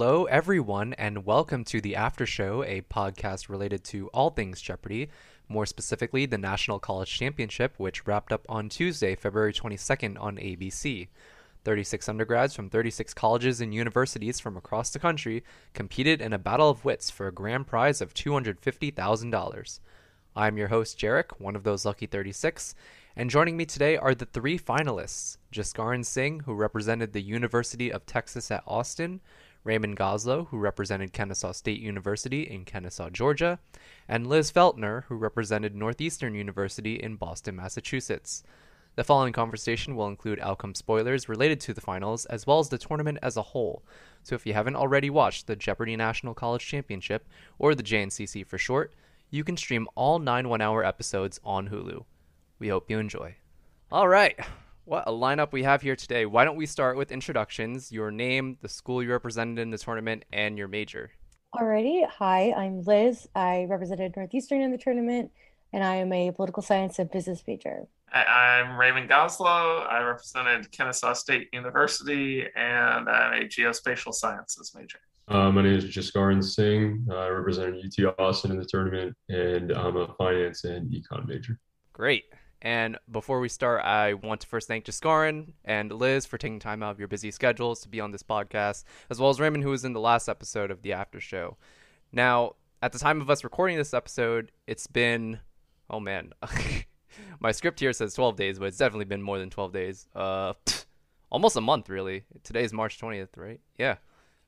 Hello, everyone, and welcome to the After Show, a podcast related to all things Jeopardy, more specifically the National College Championship, which wrapped up on Tuesday, February 22nd on ABC. 36 undergrads from 36 colleges and universities from across the country competed in a battle of wits for a grand prize of $250,000. I'm your host, Jarek, one of those lucky 36, and joining me today are the three finalists Jaskaran Singh, who represented the University of Texas at Austin, Raymond Goslow, who represented Kennesaw State University in Kennesaw, Georgia, and Liz Feltner, who represented Northeastern University in Boston, Massachusetts. The following conversation will include outcome spoilers related to the finals as well as the tournament as a whole. So if you haven't already watched the Jeopardy National College Championship, or the JNCC for short, you can stream all nine one hour episodes on Hulu. We hope you enjoy. All right. What a lineup we have here today. Why don't we start with introductions, your name, the school you represented in the tournament, and your major? Alrighty. Hi, I'm Liz. I represented Northeastern in the tournament, and I am a political science and business major. I'm Raymond Goslow. I represented Kennesaw State University, and I'm a geospatial sciences major. Uh, my name is Jaskaran Singh. I represented UT Austin in the tournament, and I'm a finance and econ major. Great. And before we start, I want to first thank Jaskaran and Liz for taking time out of your busy schedules to be on this podcast, as well as Raymond, who was in the last episode of the After Show. Now, at the time of us recording this episode, it's been, oh man, my script here says 12 days, but it's definitely been more than 12 days. Uh, almost a month, really. Today's March 20th, right? Yeah,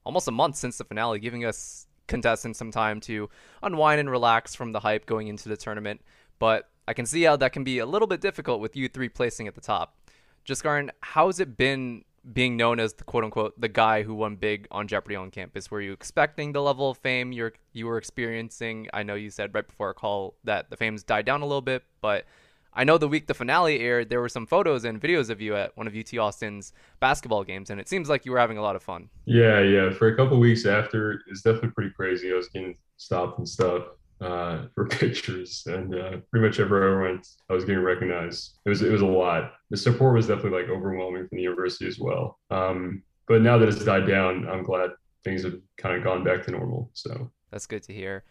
almost a month since the finale, giving us contestants some time to unwind and relax from the hype going into the tournament. But I can see how that can be a little bit difficult with you three placing at the top. Jaskaran, how has it been being known as the quote unquote the guy who won big on Jeopardy on campus? Were you expecting the level of fame you're you were experiencing? I know you said right before our call that the fame's died down a little bit, but I know the week the finale aired, there were some photos and videos of you at one of UT Austin's basketball games, and it seems like you were having a lot of fun. Yeah, yeah. For a couple weeks after, it's definitely pretty crazy. I was getting stopped and stuff uh, for pictures, and uh, pretty much everywhere I went, I was getting recognized. It was it was a lot. The support was definitely like overwhelming from the university as well. Um, but now that it's died down, I'm glad things have kind of gone back to normal. So that's good to hear.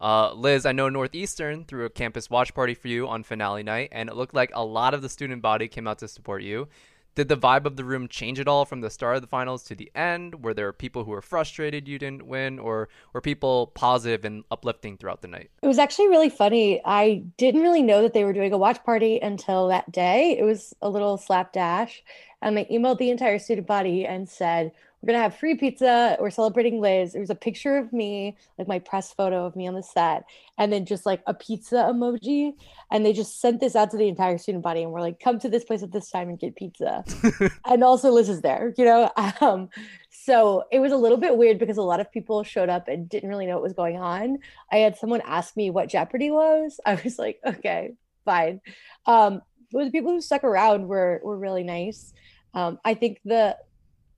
Uh, Liz, I know Northeastern threw a campus watch party for you on finale night, and it looked like a lot of the student body came out to support you. Did the vibe of the room change at all from the start of the finals to the end? Were there people who were frustrated you didn't win, or were people positive and uplifting throughout the night? It was actually really funny. I didn't really know that they were doing a watch party until that day. It was a little slapdash. And I emailed the entire student body and said, we're gonna have free pizza. We're celebrating Liz. It was a picture of me, like my press photo of me on the set, and then just like a pizza emoji. And they just sent this out to the entire student body, and we're like, "Come to this place at this time and get pizza." and also, Liz is there, you know. Um, so it was a little bit weird because a lot of people showed up and didn't really know what was going on. I had someone ask me what Jeopardy was. I was like, "Okay, fine." Um, but the people who stuck around were were really nice. Um, I think the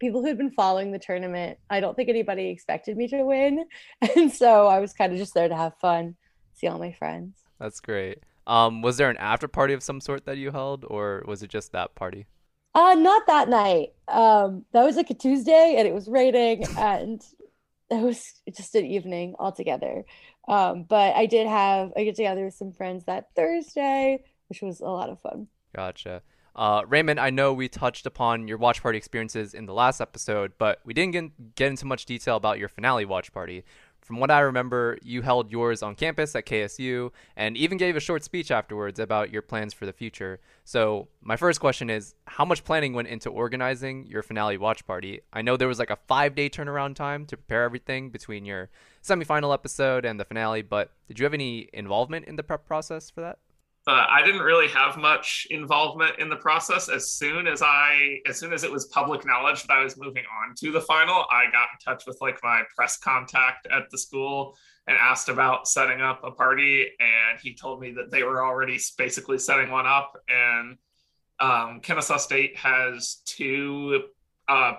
people who'd been following the tournament, I don't think anybody expected me to win. And so I was kind of just there to have fun, see all my friends. That's great. Um, was there an after party of some sort that you held, or was it just that party? Uh, not that night. Um, that was like a Tuesday, and it was raining, and it was just an evening altogether. Um, but I did have I get together with some friends that Thursday, which was a lot of fun. Gotcha. Uh, Raymond, I know we touched upon your watch party experiences in the last episode, but we didn't get, get into much detail about your finale watch party. From what I remember, you held yours on campus at KSU and even gave a short speech afterwards about your plans for the future. So, my first question is how much planning went into organizing your finale watch party? I know there was like a five day turnaround time to prepare everything between your semifinal episode and the finale, but did you have any involvement in the prep process for that? Uh, I didn't really have much involvement in the process. As soon as I, as soon as it was public knowledge that I was moving on to the final, I got in touch with like my press contact at the school and asked about setting up a party. And he told me that they were already basically setting one up. And um, Kennesaw State has two uh,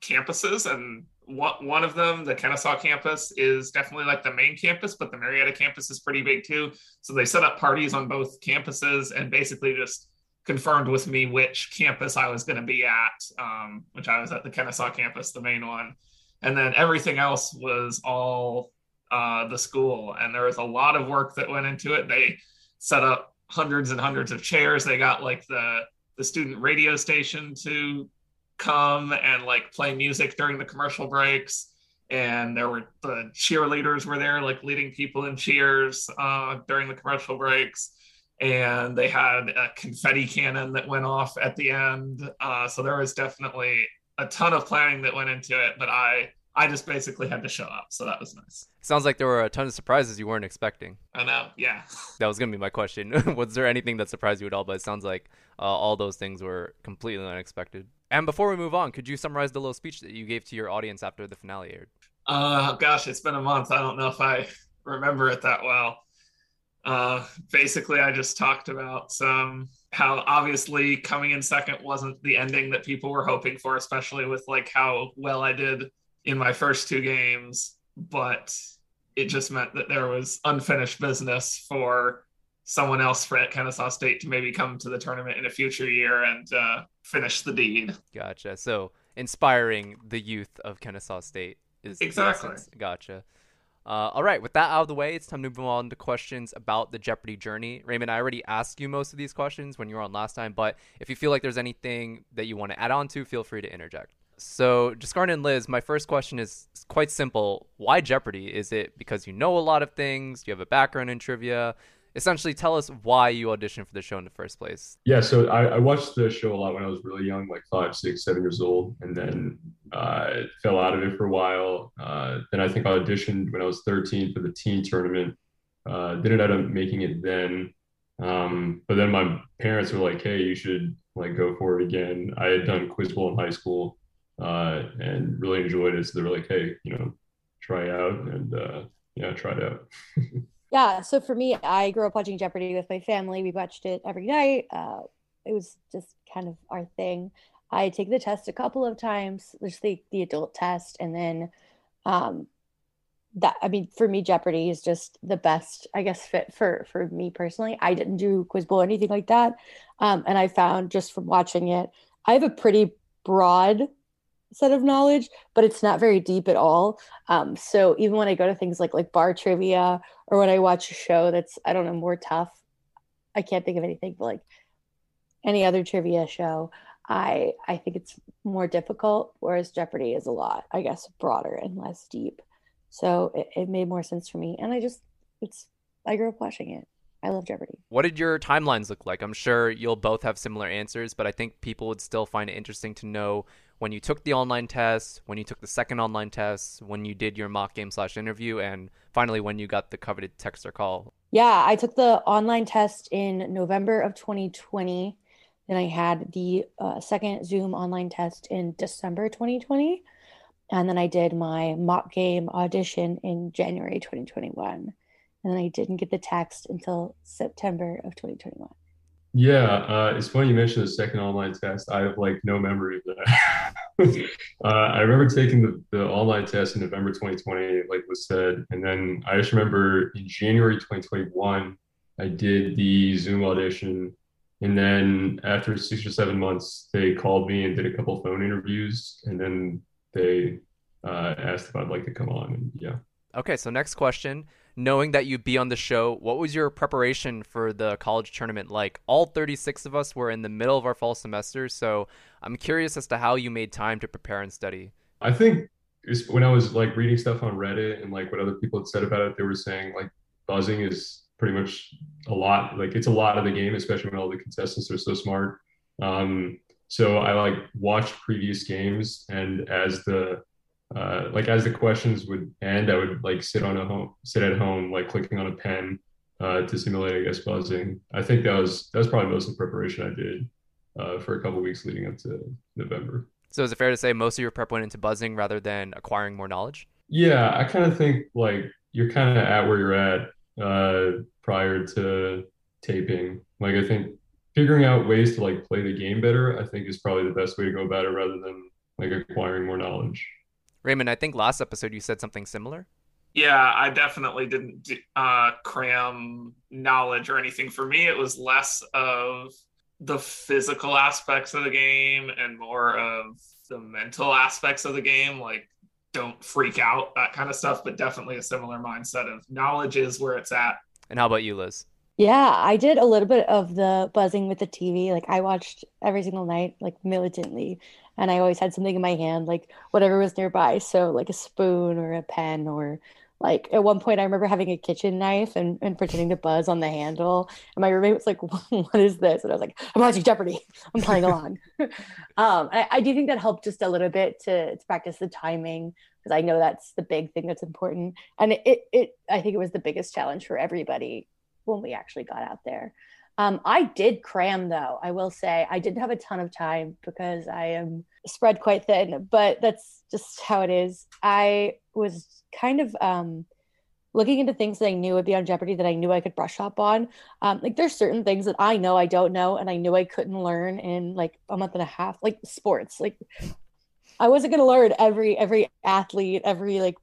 campuses, and one, of them, the Kennesaw campus, is definitely like the main campus, but the Marietta campus is pretty big too. So they set up parties on both campuses and basically just confirmed with me which campus I was going to be at, um, which I was at the Kennesaw campus, the main one. and then everything else was all uh, the school. And there was a lot of work that went into it. They set up hundreds and hundreds of chairs. They got like the the student radio station to come and like play music during the commercial breaks. And there were the cheerleaders were there like leading people in cheers uh, during the commercial breaks. And they had a confetti cannon that went off at the end. Uh, so there was definitely a ton of planning that went into it but i i just basically had to show up. So that was nice. Sounds like there were a ton of surprises you weren't expecting. I know. Yeah. That was gonna be my question. Was there anything that surprised you at all? But it sounds like uh, all those things were completely unexpected and before we move on, could you summarize the little speech that you gave to your audience after the finale aired? Uh, gosh, it's been a month. I don't know if I remember it that well. Uh, basically, I just talked about some how obviously coming in second wasn't the ending that people were hoping for, especially with like how well I did in my first two games. But it just meant that there was unfinished business for someone else at Kennesaw State to maybe come to the tournament in a future year and uh, finish the deed. Gotcha. So inspiring the youth of Kennesaw State is exactly gotcha. Uh, all right, with that out of the way, it's time to move on to questions about the Jeopardy journey. Raymond, I already asked you most of these questions when you were on last time, but if you feel like there's anything that you want to add on to, feel free to interject. So, Jaskaran and Liz, my first question is quite simple. Why Jeopardy? Is it because you know a lot of things? Do you have a background in trivia? Essentially tell us why you auditioned for the show in the first place. Yeah, so I, I, watched the show a lot when I was really young, like five, six, seven years old, and then uh, fell out of it for a while. Uh, then I think I auditioned when I was 13 for the teen tournament. Uh, didn't end up making it then. Um, but then my parents were like, "Hey, you should like go for it again." I had done quiz bowl in high school uh, and really enjoyed it, so they were like, "Hey, you know, try out," and uh, yeah, tried out. Yeah. So for me, I grew up watching Jeopardy with my family. We watched it every night. Uh, it was just kind of our thing. I take the test a couple of times, just the, the adult test. And then um, that, I mean, for me, Jeopardy is just the best, I guess, fit for, for me personally. I didn't do Quiz Bowl or anything like that. Um, and I found just from watching it, I have a pretty broad set of knowledge, but it's not very deep at all. Um, so even when I go to things like like bar trivia or when I watch a show that's I don't know more tough, I can't think of anything but like any other trivia show. I I think it's more difficult, whereas Jeopardy is a lot, I guess, broader and less deep. So it, it made more sense for me, and I just it's I grew up watching it. I love Jeopardy. What did your timelines look like? I'm sure you'll both have similar answers, but I think people would still find it interesting to know when you took the online test, when you took the second online test, when you did your mock game slash interview, and finally when you got the coveted text or call? Yeah, I took the online test in November of 2020. Then I had the uh, second Zoom online test in December 2020. And then I did my mock game audition in January 2021. And then I didn't get the text until September of 2021. Yeah, uh, it's funny you mentioned the second online test. I have like no memory of that. uh, I remember taking the, the online test in November 2020, like was said, and then I just remember in January 2021, I did the Zoom audition, and then after six or seven months, they called me and did a couple phone interviews, and then they uh, asked if I'd like to come on, and yeah. Okay, so next question knowing that you'd be on the show, what was your preparation for the college tournament like? All 36 of us were in the middle of our fall semester, so I'm curious as to how you made time to prepare and study. I think when I was like reading stuff on Reddit and like what other people had said about it, they were saying like buzzing is pretty much a lot. Like it's a lot of the game, especially when all the contestants are so smart. Um, so I like watched previous games, and as the uh, like as the questions would end, I would like sit on a home, sit at home, like clicking on a pen uh, to simulate, I guess, buzzing. I think that was that was probably most of the preparation I did uh, for a couple weeks leading up to November. So is it fair to say most of your prep went into buzzing rather than acquiring more knowledge? Yeah, I kind of think like you're kind of at where you're at uh, prior to taping. Like I think figuring out ways to like play the game better, I think is probably the best way to go about it rather than like acquiring more knowledge. Raymond, I think last episode you said something similar. Yeah, I definitely didn't uh, cram knowledge or anything. For me, it was less of the physical aspects of the game and more of the mental aspects of the game. Like don't freak out, that kind of stuff, but definitely a similar mindset of knowledge is where it's at. And how about you, Liz? Yeah, I did a little bit of the buzzing with the TV. Like I watched every single night, like militantly, and I always had something in my hand, like whatever was nearby. So like a spoon or a pen or like at one point I remember having a kitchen knife and, and pretending to buzz on the handle. And my roommate was like, what is this? And I was like, I'm watching Jeopardy. I'm playing along. um, I, I do think that helped just a little bit to, to practice the timing because I know that's the big thing that's important. And it, it, it, I think it was the biggest challenge for everybody when we actually got out there. Um, I did cram though. I will say I didn't have a ton of time because I am spread quite thin, but that's just how it is. I was kind of um, looking into things that I knew would be on Jeopardy that I knew I could brush up on. Um, like there's certain things that I know I don't know, and I knew I couldn't learn in like a month and a half. Like sports, like I wasn't gonna learn every every athlete, every like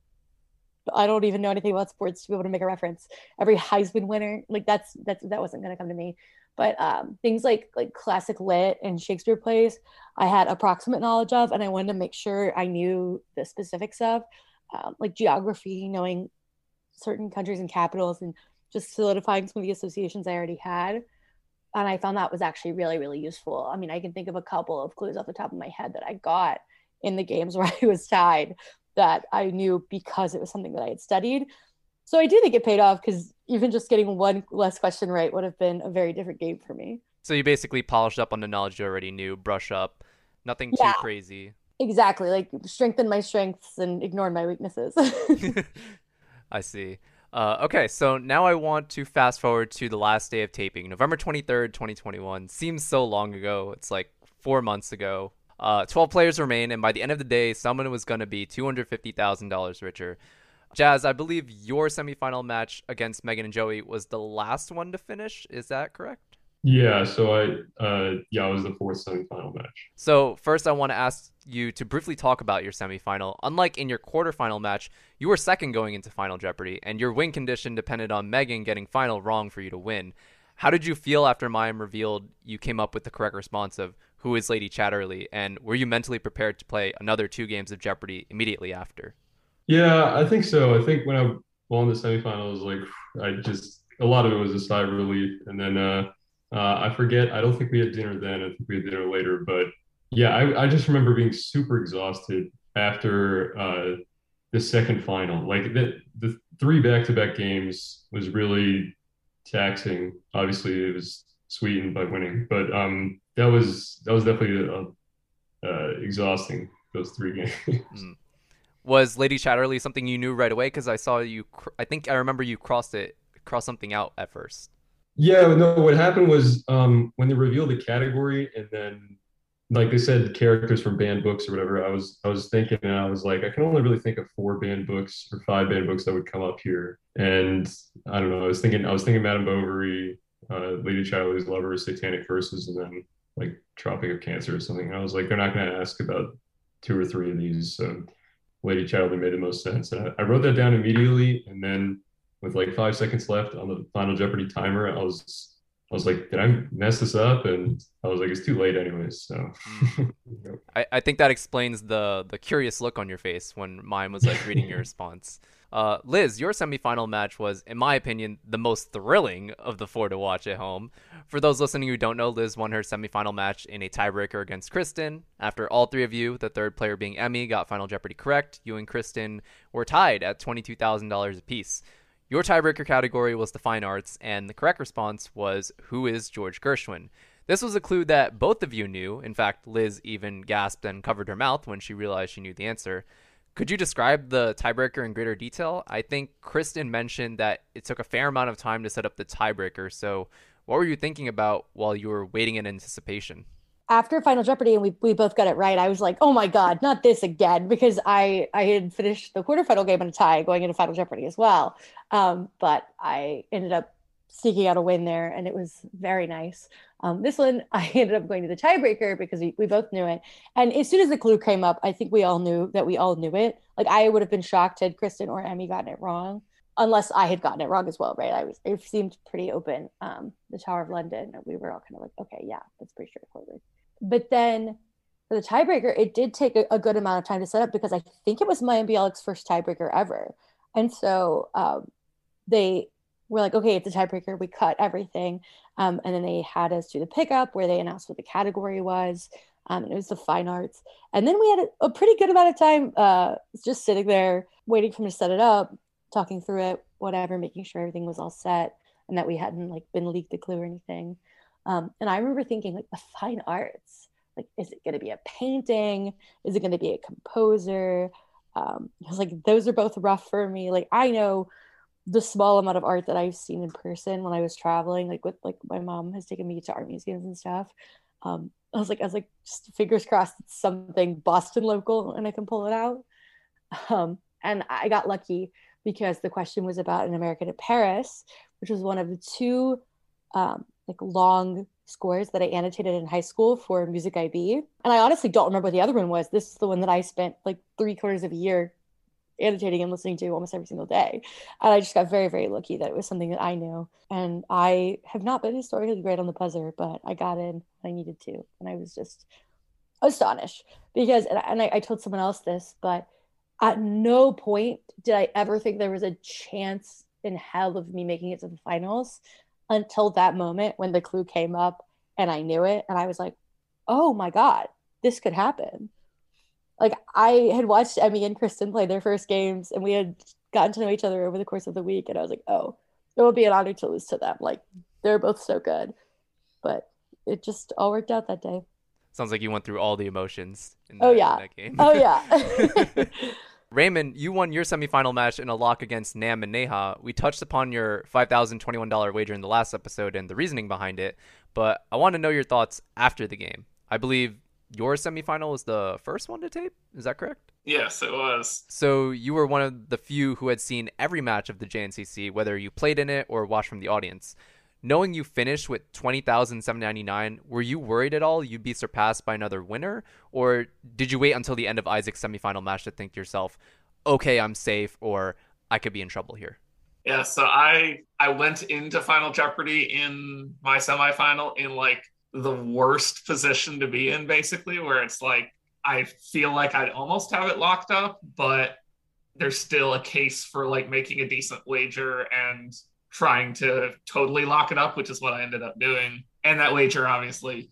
I don't even know anything about sports to be able to make a reference. Every Heisman winner, like that's that's that wasn't gonna come to me. But um, things like like classic lit and Shakespeare plays, I had approximate knowledge of, and I wanted to make sure I knew the specifics of, um, like geography, knowing certain countries and capitals, and just solidifying some of the associations I already had. And I found that was actually really really useful. I mean, I can think of a couple of clues off the top of my head that I got in the games where I was tied that I knew because it was something that I had studied. So I do think it paid off because even just getting one less question right would have been a very different game for me. So you basically polished up on the knowledge you already knew, brush up, nothing yeah, too crazy. Exactly, like strengthen my strengths and ignore my weaknesses. I see. Uh, okay, so now I want to fast forward to the last day of taping, November 23rd, 2021. Seems so long ago. It's like four months ago. Uh, 12 players remain, and by the end of the day, someone was going to be $250,000 richer. Jazz, I believe your semifinal match against Megan and Joey was the last one to finish. Is that correct? Yeah, so I uh yeah, it was the fourth semifinal match. So first I want to ask you to briefly talk about your semifinal. Unlike in your quarterfinal match, you were second going into Final Jeopardy, and your win condition depended on Megan getting final wrong for you to win. How did you feel after Mayim revealed you came up with the correct response of who is Lady Chatterley, and were you mentally prepared to play another two games of Jeopardy immediately after? Yeah, I think so. I think when I won the semifinals, like I just a lot of it was a sigh of relief, and then uh, uh, I forget. I don't think we had dinner then. I think we had dinner later, but yeah, I, I just remember being super exhausted after uh, the second final. Like the the three back to back games was really taxing. Obviously, it was sweetened by winning, but um, that was that was definitely uh, uh, exhausting. Those three games. Mm. Was Lady Chatterley something you knew right away? Because I saw you. Cr- I think I remember you crossed it, crossed something out at first. Yeah, no. What happened was um, when they revealed the category, and then like they said, characters from banned books or whatever. I was I was thinking, and I was like, I can only really think of four banned books or five banned books that would come up here. And I don't know. I was thinking, I was thinking Madame Bovary, uh, Lady Chatterley's Lover, Satanic Verses, and then like Tropic of Cancer or something. And I was like, they're not going to ask about two or three of these. So Lady Chatterley made the most sense. And I, I wrote that down immediately, and then with like five seconds left on the Final Jeopardy timer, I was I was like, did I mess this up? And I was like, it's too late anyways. So I, I think that explains the the curious look on your face when Mayim was like reading your response. Uh, Liz, your semifinal match was, in my opinion, the most thrilling of the four to watch at home. For those listening who don't know, Liz won her semifinal match in a tiebreaker against Kristen. After all three of you, the third player being Emmy, got Final Jeopardy correct, you and Kristen were tied at $22,000 apiece. Your tiebreaker category was the fine arts, and the correct response was Who is George Gershwin? This was a clue that both of you knew. In fact, Liz even gasped and covered her mouth when she realized she knew the answer. Could you describe the tiebreaker in greater detail? I think Kristen mentioned that it took a fair amount of time to set up the tiebreaker. So, what were you thinking about while you were waiting in anticipation? After Final Jeopardy and we, we both got it right, I was like, oh my God, not this again, because I, I had finished the quarterfinal game in a tie going into Final Jeopardy as well. Um, but I ended up seeking out a win there, and it was very nice. Um, this one, I ended up going to the tiebreaker because we, we both knew it. And as soon as the clue came up, I think we all knew that we all knew it. Like I would have been shocked had Kristen or Emmy gotten it wrong, unless I had gotten it wrong as well, right? I was it seemed pretty open. Um, the Tower of London, we were all kind of like, okay, yeah, that's pretty straightforward. But then for the tiebreaker, it did take a, a, good amount of time to set up because I think it was Mayim Bialik's first tiebreaker ever. And so um, they were like, okay, it's a tiebreaker. We cut everything. Um, and then they had us do the pickup where they announced what the category was. Um, and it was the fine arts. And then we had a, a pretty good amount of time uh, just sitting there waiting for them to set it up, talking through it, whatever, making sure everything was all set and that we hadn't like been leaked a clue or anything. Um, and I remember thinking like the fine arts, like, is it going to be a painting? Is it going to be a composer? Um, I was like, those are both rough for me. Like, I know the small amount of art that I've seen in person when I was traveling, like with like my mom has taken me to art museums and stuff. Um, I was like, I was like, just fingers crossed it's something Boston local and I can pull it out. Um, and I got lucky because the question was about an American in Paris, which was one of the two um, like long scores that I annotated in high school for Music IB. And I honestly don't remember what the other one was. This is the one that I spent like three quarters of a year annotating and listening to almost every single day. And I just got very, very lucky that it was something that I knew. And I have not been historically great on the buzzer, but I got in I needed to. And I was just astonished because, and I, I told someone else this, but at no point did I ever think there was a chance in hell of me making it to the finals until that moment when the clue came up and I knew it. And I was like, oh my God, this could happen. Like I had watched Emmy and Kristen play their first games and we had gotten to know each other over the course of the week. And I was like, oh, it would be an honor to lose to them. Like they're both so good. But it just all worked out that day. Sounds like you went through all the emotions. In that, oh yeah. Oh yeah. Raymond, you won your semifinal match in a lock against Nam and Neha. We touched upon your $5,021 wager in the last episode and the reasoning behind it, but I want to know your thoughts after the game. I believe your semifinal was the first one to tape. Is that correct? Yes, it was. So you were one of the few who had seen every match of the JNCC, whether you played in it or watched from the audience knowing you finished with 20,799, were you worried at all you'd be surpassed by another winner? Or did you wait until the end of Isaac's semifinal match to think to yourself, okay, I'm safe, or I could be in trouble here? Yeah, so I I went into Final Jeopardy in my semifinal in like the worst position to be in, basically, where it's like I feel like I'd almost have it locked up, but there's still a case for like making a decent wager and trying to totally lock it up, which is what I ended up doing. And that wager obviously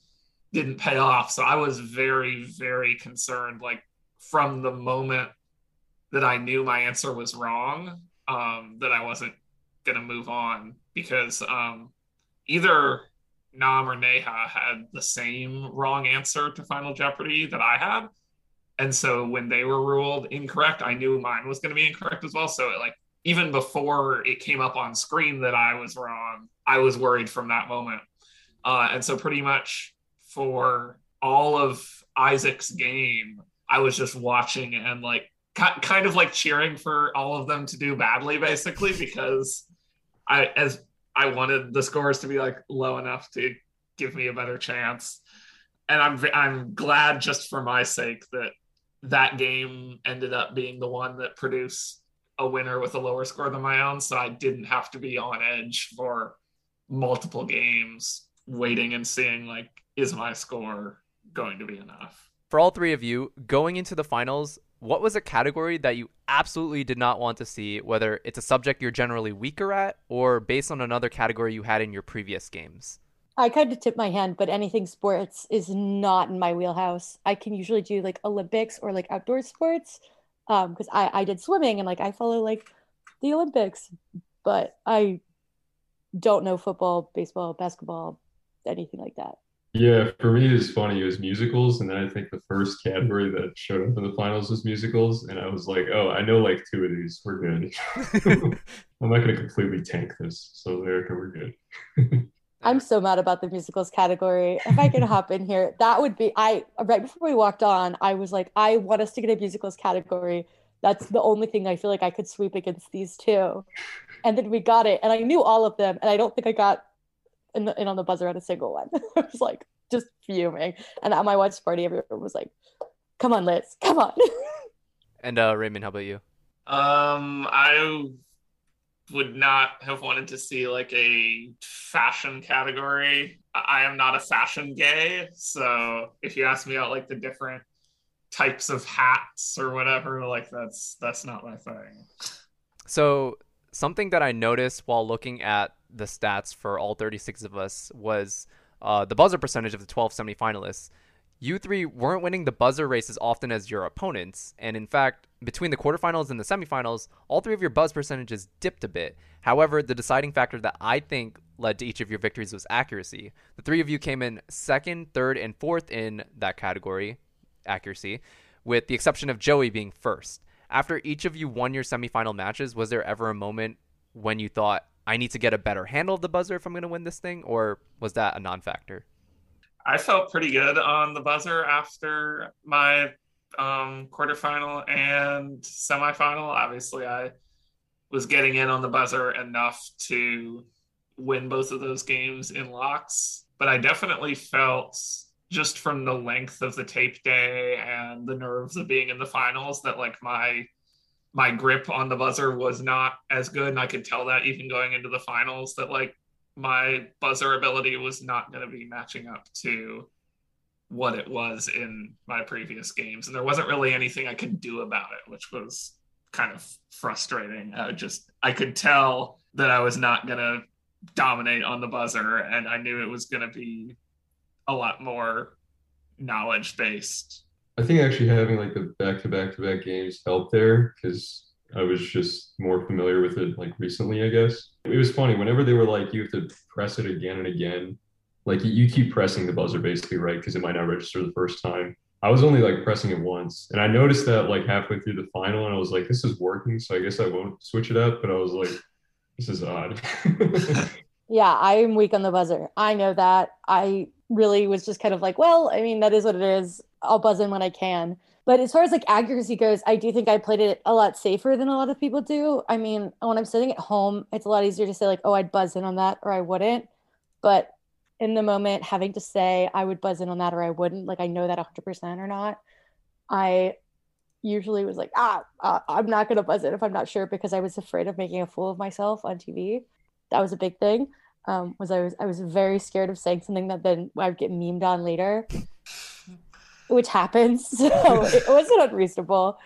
didn't pay off. So I was very, very concerned. Like from the moment that I knew my answer was wrong, um, that I wasn't going to move on because um, either Nam or Neha had the same wrong answer to Final Jeopardy that I had. And so when they were ruled incorrect, I knew mine was going to be incorrect as well. So it like even before it came up on screen that I was wrong, I was worried from that moment. Uh, and so, pretty much for all of Isaac's game, I was just watching and like kind of like cheering for all of them to do badly, basically, because I as I wanted the scores to be like low enough to give me a better chance. And I'm I'm glad just for my sake that that game ended up being the one that produced a winner with a lower score than my own, so I didn't have to be on edge for multiple games, waiting and seeing like, is my score going to be enough? For all three of you, going into the finals, what was a category that you absolutely did not want to see, whether it's a subject you're generally weaker at or based on another category you had in your previous games? I kind of tip my hand, but anything sports is not in my wheelhouse. I can usually do like Olympics or like outdoor sports, um because I I did swimming and like I follow like the Olympics, but I don't know football, baseball, basketball, anything like that. Yeah, for me, it was funny. It was musicals, and then I think the first category that showed up in the finals was musicals, and I was like, "Oh, I know like two of these. We're good. I'm not going to completely tank this." So, Erica, we're good. I'm so mad about the musicals category. If I could hop in here, that would be I right before we walked on, I was like, I want us to get a musicals category. That's the only thing I feel like I could sweep against these two. And then we got it. And I knew all of them. And I don't think I got in, the, in on the buzzer at a single one. I was like just fuming. And at my watch party, everyone was like, come on, Liz, come on. and uh Raymond, how about you? Um, I would not have wanted to see like a fashion category. I am not a fashion gay, so if you ask me about like the different types of hats or whatever, like that's that's not my thing. So something that I noticed while looking at the stats for all 36 of us was uh, the buzzer percentage of the 12 semifinalists. You three weren't winning the buzzer race as often as your opponents, and in fact, between the quarterfinals and the semifinals, all three of your buzz percentages dipped a bit. However, the deciding factor that I think led to each of your victories was accuracy. The three of you came in second, third, and fourth in that category, accuracy, with the exception of Joey being first. After each of you won your semifinal matches, was there ever a moment when you thought, I need to get a better handle of the buzzer if I'm going to win this thing, or was that a non factor? I felt pretty good on the buzzer after my um, quarterfinal and semifinal. Obviously, I was getting in on the buzzer enough to win both of those games in locks, but I definitely felt just from the length of the tape day and the nerves of being in the finals that like my my grip on the buzzer was not as good and i could tell that even going into the finals that like my buzzer ability was not going to be matching up to what it was in my previous games. And there wasn't really anything i could do about it which was kind of frustrating. I just i could tell that i was not going to dominate on the buzzer and i knew it was going to be a lot more knowledge based I think actually having like the back to back to back games helped there because I was just more familiar with it like recently, I guess. It was funny whenever they were like, you have to press it again and again. Like you keep pressing the buzzer basically, right? Because it might not register the first time. I was only like pressing it once. And I noticed that like halfway through the final, and I was like, this is working. So I guess I won't switch it up. But I was like, this is odd. yeah, I'm weak on the buzzer. I know that. I really was just kind of like, well, I mean, that is what it is. I'll buzz in when I can. But as far as like accuracy goes, I do think I played it a lot safer than a lot of people do. I mean, when I'm sitting at home, it's a lot easier to say like, oh, I'd buzz in on that or I wouldn't. But in the moment, having to say I would buzz in on that or I wouldn't, like I know that 100% or not, I usually was like, ah, uh, I'm not to buzz in if I'm not sure because I was afraid of making a fool of myself on TV. That was a big thing. Um, was I was I was very scared of saying something that then I'd get memed on later which happens. So it wasn't unreasonable.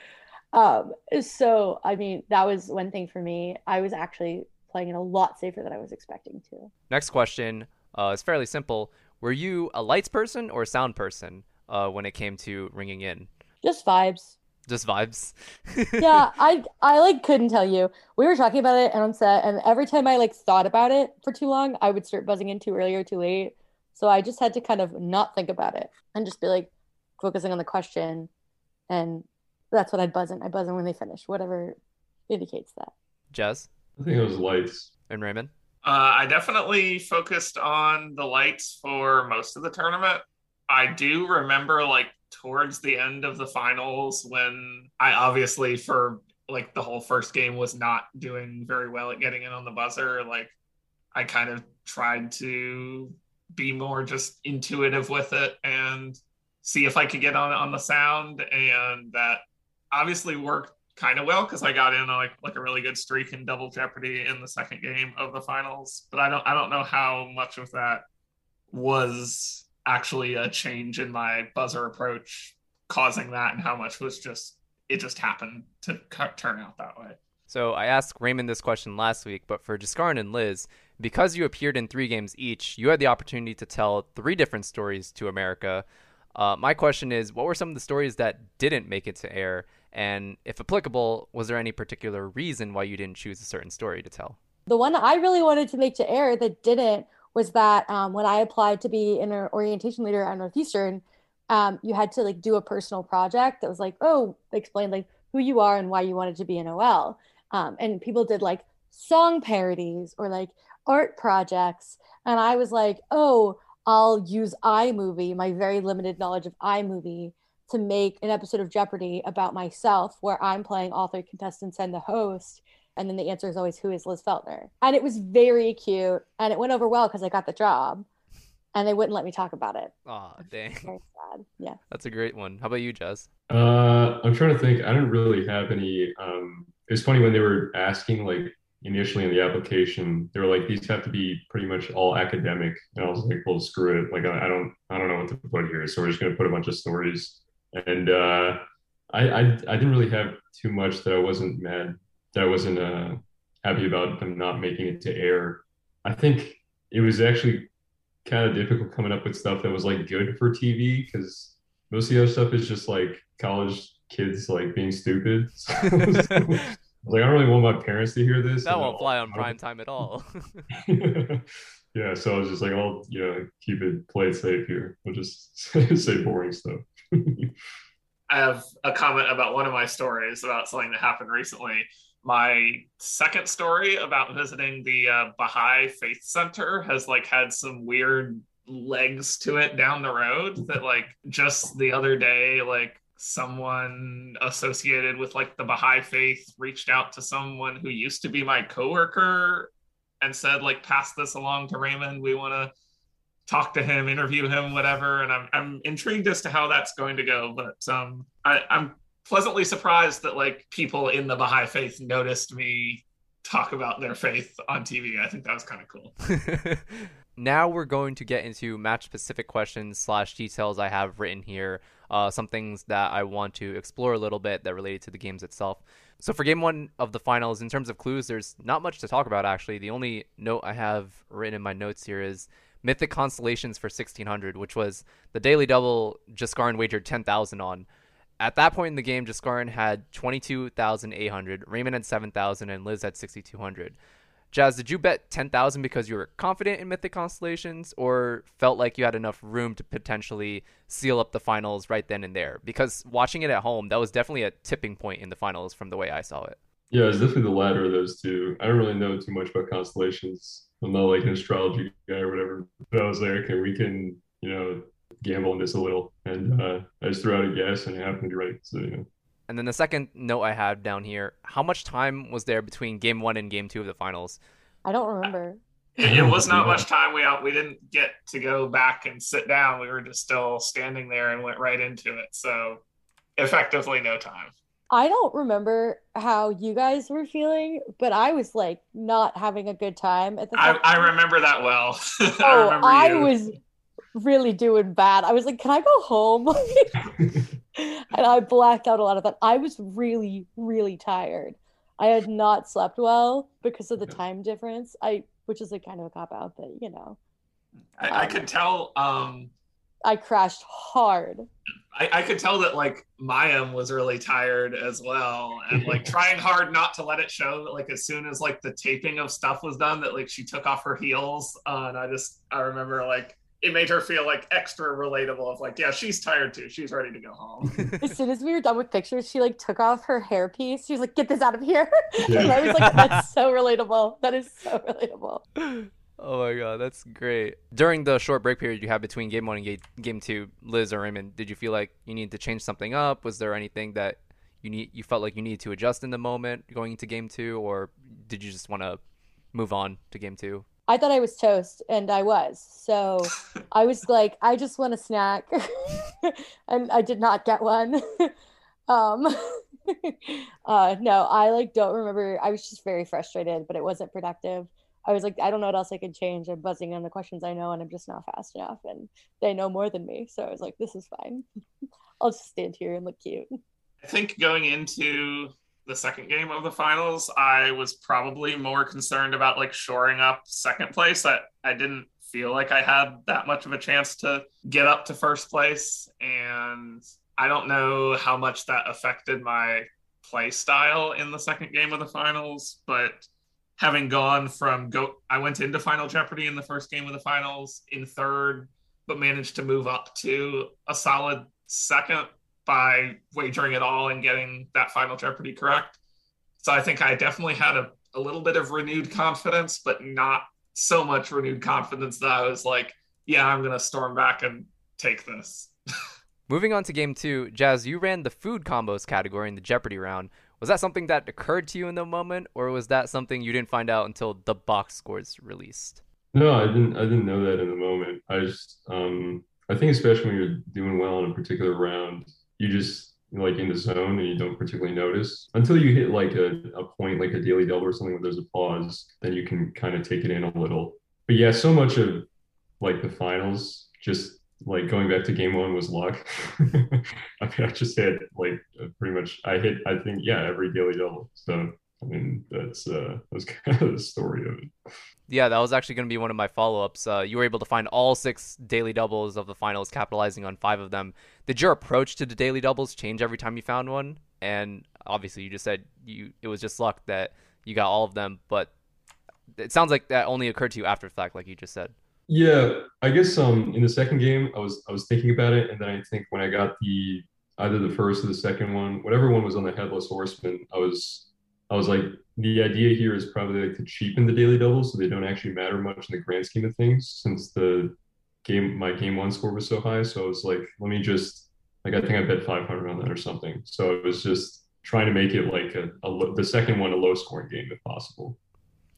Um, so, I mean, that was one thing for me. I was actually playing it a lot safer than I was expecting to. Next question uh, is fairly simple. Were you a lights person or a sound person uh, when it came to ringing in? Just vibes. Just vibes. yeah, I I like couldn't tell you. We were talking about it and on set, and every time I like thought about it for too long, I would start buzzing in too early or too late. So I just had to kind of not think about it and just be like, focusing on the question and that's what I'd buzz in. I buzz in when they finish, whatever indicates that. Jazz? I think it was lights. And Raymond? Uh, I definitely focused on the lights for most of the tournament. I do remember like towards the end of the finals when I obviously for like the whole first game was not doing very well at getting in on the buzzer. Like I kind of tried to be more just intuitive with it and see if I could get on on the sound, and that obviously worked kind of well because I got in like like a really good streak in Double Jeopardy in the second game of the finals. But I don't I don't know how much of that was actually a change in my buzzer approach causing that, and how much was just it just happened to turn out that way. So I asked Raymond this question last week, but for Jaskaran and Liz, because you appeared in three games each, you had the opportunity to tell three different stories to America. Uh, my question is, what were some of the stories that didn't make it to air? And if applicable, was there any particular reason why you didn't choose a certain story to tell? The one I really wanted to make to air that didn't was that um, when I applied to be an orientation leader at Northeastern, um, you had to like do a personal project that was like, oh, explain like who you are and why you wanted to be an OL. Um, and people did like song parodies or like art projects. And I was like, oh, I'll use iMovie, my very limited knowledge of iMovie, to make an episode of Jeopardy about myself where I'm playing all three contestants and the host. And then the answer is always, Who is Liz Feltner? And it was very cute. And it went over well because I got the job and they wouldn't let me talk about it. Oh, dang. Very sad. Yeah. That's a great one. How about you, Jess? Uh, I'm trying to think. I didn't really have any. Um, it was funny when they were asking like initially in the application, they were like, these have to be pretty much all academic. And I was like, well, screw it. Like, I, don't, I don't know what to put here. So we're just going to put a bunch of stories. And uh, I, I, I didn't really have too much that I wasn't mad, that I wasn't uh, happy about them not making it to air. I think it was actually kind of difficult coming up with stuff that was like good for TV because most of the other stuff is just like college kids like being stupid. So, like I don't really want my parents to hear this. That won't fly on prime time at all. yeah, so I was just like, I'll you know keep it play it safe here. We'll just say boring stuff. I have a comment about one of my stories about something that happened recently. My second story about visiting the uh, Baha'i Faith Center has like had some weird legs to it down the road that like just the other day like someone associated with like the Baha'i faith reached out to someone who used to be my coworker and said like pass this along to Raymond. We want to talk to him, interview him, whatever. And I'm I'm intrigued as to how that's going to go. But um, I, I'm pleasantly surprised that like people in the Baha'i faith noticed me talk about their faith on TV. I think that was kind of cool. now we're going to get into match specific questions slash details I have written here uh, some things that I want to explore a little bit that related to the games itself. So for game one of the finals, in terms of clues, there's not much to talk about actually. The only note I have written in my notes here is Mythic Constellations for 1600, which was the daily double Jaskaran wagered 10,000 on. At that point in the game, Jaskaran had 22,800, Raymond had 7,000, and Liz had 6,200. Jazz, did you bet 10,000 because you were confident in Mythic Constellations or felt like you had enough room to potentially seal up the finals right then and there? Because watching it at home, that was definitely a tipping point in the finals from the way I saw it. Yeah, it's definitely the latter of those two. I don't really know too much about constellations. I'm not like an astrology guy or whatever. But I was like, okay, we can, you know, gamble on this a little. And uh, I just threw out a guess and it happened to be right. So, you know. And then the second note I had down here, how much time was there between game one and game two of the finals? I don't remember. It, was not much time. We out. We didn't get to go back and sit down. We were just still standing there and went right into it. So effectively no time. I don't remember how you guys were feeling, but I was like not having a good time at the time. I, I remember that well. oh, I, I was really doing bad. I was like, can I go home? and I blacked out a lot of that. I was really, really tired. I had not slept well because of the time difference. I, which is like kind of a cop out, but you know, I, um, I could tell. Um, I crashed hard. I, I could tell that like Mayim was really tired as well, and like trying hard not to let it show. That, like as soon as like the taping of stuff was done, that like she took off her heels, uh, and I just I remember like it made her feel like extra relatable of like yeah she's tired too. She's ready to go home. As soon as we were done with pictures she like took off her hairpiece she was like get this out of here. Yeah. and i was like that's so relatable. That is so relatable. Oh my god that's great. During the short break period you had between game one and game, game two liz or raymond did you feel like you needed to change something up? Was there anything that you need you felt like you needed to adjust in the moment going into game two or did you just want to move on to game two I thought I was toast, and I was. So I was like, I just want a snack, and I did not get one. um, uh, no, I like don't remember. I was just very frustrated, but it wasn't productive. I was like, I don't know what else I could change. I'm buzzing on the questions I know, and I'm just not fast enough. And they know more than me, so I was like, this is fine. I'll just stand here and look cute. I think going into the second game of the finals, I was probably more concerned about like shoring up second place. I, I didn't feel like I had that much of a chance to get up to first place. And I don't know how much that affected my play style in the second game of the finals, but having gone from go I went into Final Jeopardy in the first game of the finals in third, but managed to move up to a solid second by wagering it all and getting that final Jeopardy correct. So I think I definitely had a, a little bit of renewed confidence, but not so much renewed confidence that I was like, yeah, I'm going to storm back and take this. Moving on to game two, Jazz, you ran the food combos category in the Jeopardy round. Was that something that occurred to you in the moment, or was that something you didn't find out until the box scores released? No, I didn't. I didn't know that in the moment. I just, um, I think especially when you're doing well in a particular round, you just like in the zone and you don't particularly notice. Until you hit like a, a point like a daily double or something where there's a pause then you can kind of take it in a little. But yeah so much of like the finals just like going back to game one was luck. I mean i just had like pretty much i hit i think yeah every daily double. So i mean that's uh that's kind of the story of it yeah, that was actually going to be one of my follow ups. Uh, you were able to find all six daily doubles of the finals, capitalizing on five of them. Did your approach to the daily doubles change every time you found one? And obviously, you just said you it was just luck that you got all of them, but it sounds like that only occurred to you after the fact, like you just said. Yeah, I guess um in the second game, I was I was thinking about it, and then I think when I got the either the first or the second one, whatever one was on the headless horseman, I was I was like, the idea here is probably like to cheapen the daily doubles so they don't actually matter much in the grand scheme of things since the game my game one score was so high. So I was like, let me just like I think I bet 500 on that or something. So it was just trying to make it like a, a the second one a low scoring game if possible.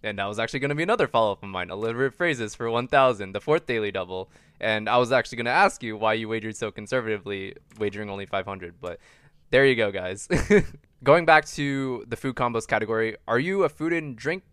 And that was actually going to be another follow up of mine. Illiterate phrases for 1,000, the fourth daily double. And I was actually going to ask you why you wagered so conservatively, wagering only 500. But there you go, guys. Going back to the food combos category, are you a food and drink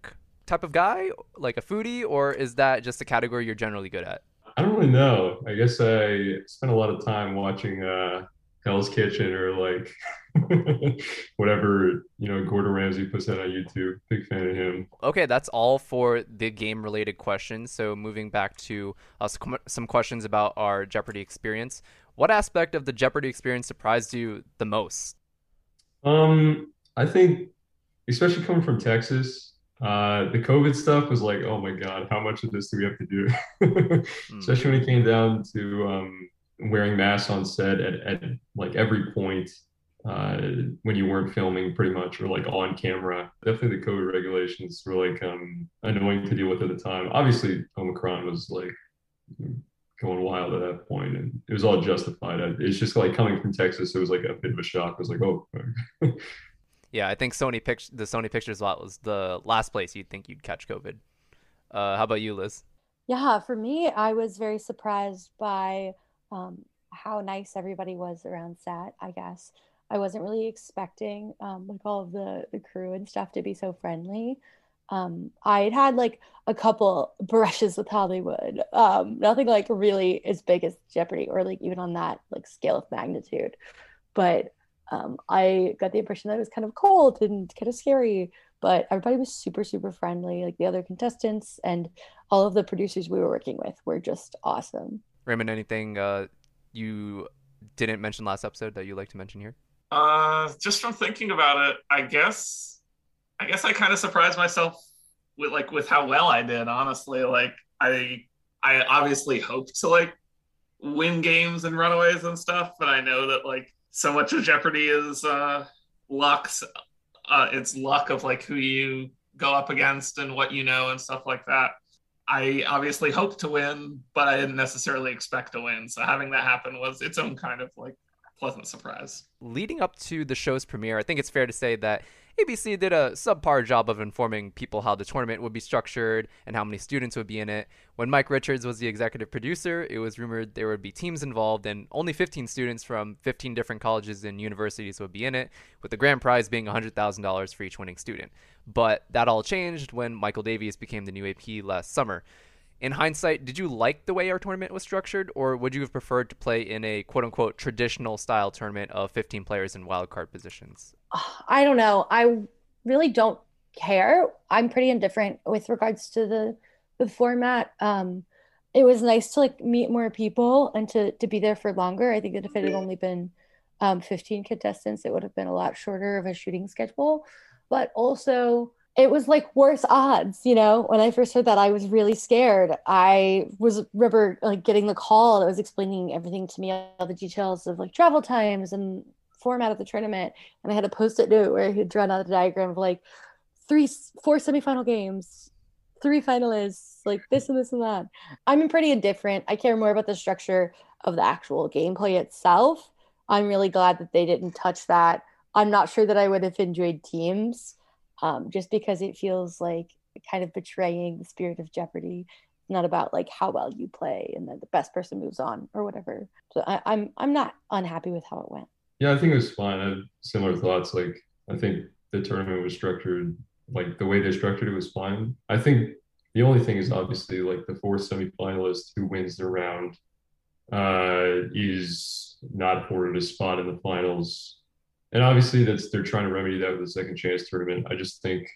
type of guy, like a foodie, or is that just a category you're generally good at? I don't really know. I guess I spent a lot of time watching uh, Hell's Kitchen or like whatever you know Gordon Ramsay puts out on YouTube. Big fan of him. Okay, that's all for the game related questions. So moving back to uh, some questions about our Jeopardy experience. What aspect of the Jeopardy experience surprised you the most? Um, I think, especially coming from Texas, uh, the COVID stuff was like, oh my God, how much of this do we have to do? mm. Especially when it came down to um, wearing masks on set at, at like every point uh, when you weren't filming pretty much or like on camera. Definitely the COVID regulations were like um, annoying to deal with at the time. Obviously, Omicron was like going wild at that point, and it was all justified. It's just like coming from Texas, it was like a bit of a shock. It was like, oh. yeah, I think Sony pict- the Sony Pictures lot was the last place you'd think you'd catch COVID. Uh, how about you, Liz? Yeah, for me, I was very surprised by um, how nice everybody was around set. I guess I wasn't really expecting um, like all of the the crew and stuff to be so friendly um, I had had like a couple brushes with Hollywood. Um, nothing like really as big as Jeopardy or like even on that like scale of magnitude. But um, I got the impression that it was kind of cold and kind of scary. But everybody was super, super friendly. Like the other contestants and all of the producers we were working with were just awesome. Raymond, anything uh, you didn't mention last episode that you like to mention here? Uh, just from thinking about it, I guess I guess I kind of surprised myself with like with how well I did. Honestly, like I I obviously hoped to like win games and runaways and stuff, but I know that like so much of Jeopardy is uh luck's uh it's luck of like who you go up against and what you know and stuff like that. I obviously hoped to win, but I didn't necessarily expect to win. So having that happen was its own kind of like pleasant surprise. Leading up to the show's premiere, I think it's fair to say that ABC did a subpar job of informing people how the tournament would be structured and how many students would be in it. When Mike Richards was the executive producer, it was rumored there would be teams involved and only 15 students from 15 different colleges and universities would be in it, with the grand prize being $100,000 for each winning student. But that all changed when Michael Davies became the new AP last summer in hindsight, did you like the way our tournament was structured, or would you have preferred to play in a quote unquote traditional style tournament of 15 players in wildcard positions? I don't know. I really don't care. I'm pretty indifferent with regards to the the format. Um, it was nice to like meet more people and to to be there for longer. I think that if it had only been um, 15 contestants, it would have been a lot shorter of a shooting schedule. But also, it was like worse odds, you know. When I first heard that, I was really scared. I was remember like getting the call that was explaining everything to me, all the details of like travel times and format of the tournament, and I had a post-it note where he'd drawn out a diagram of like three, four semifinal games, three finalists, like this and this and that. I'm pretty indifferent. I care more about the structure of the actual gameplay itself. I'm really glad that they didn't touch that. I'm not sure that I would have enjoyed teams um, just because it feels like kind of betraying the spirit of Jeopardy. not about like how well you play and then the best person moves on or whatever. So I, I'm I'm not unhappy with how it went. Yeah, I think it was fun. I had similar thoughts. Like, I think the tournament was structured, like the way they structured it was fine. I think the only thing is obviously like the fourth semifinalist who wins the round uh, is not afforded a spot in the finals. And obviously, that's they're trying to remedy that with the second chance tournament. I just think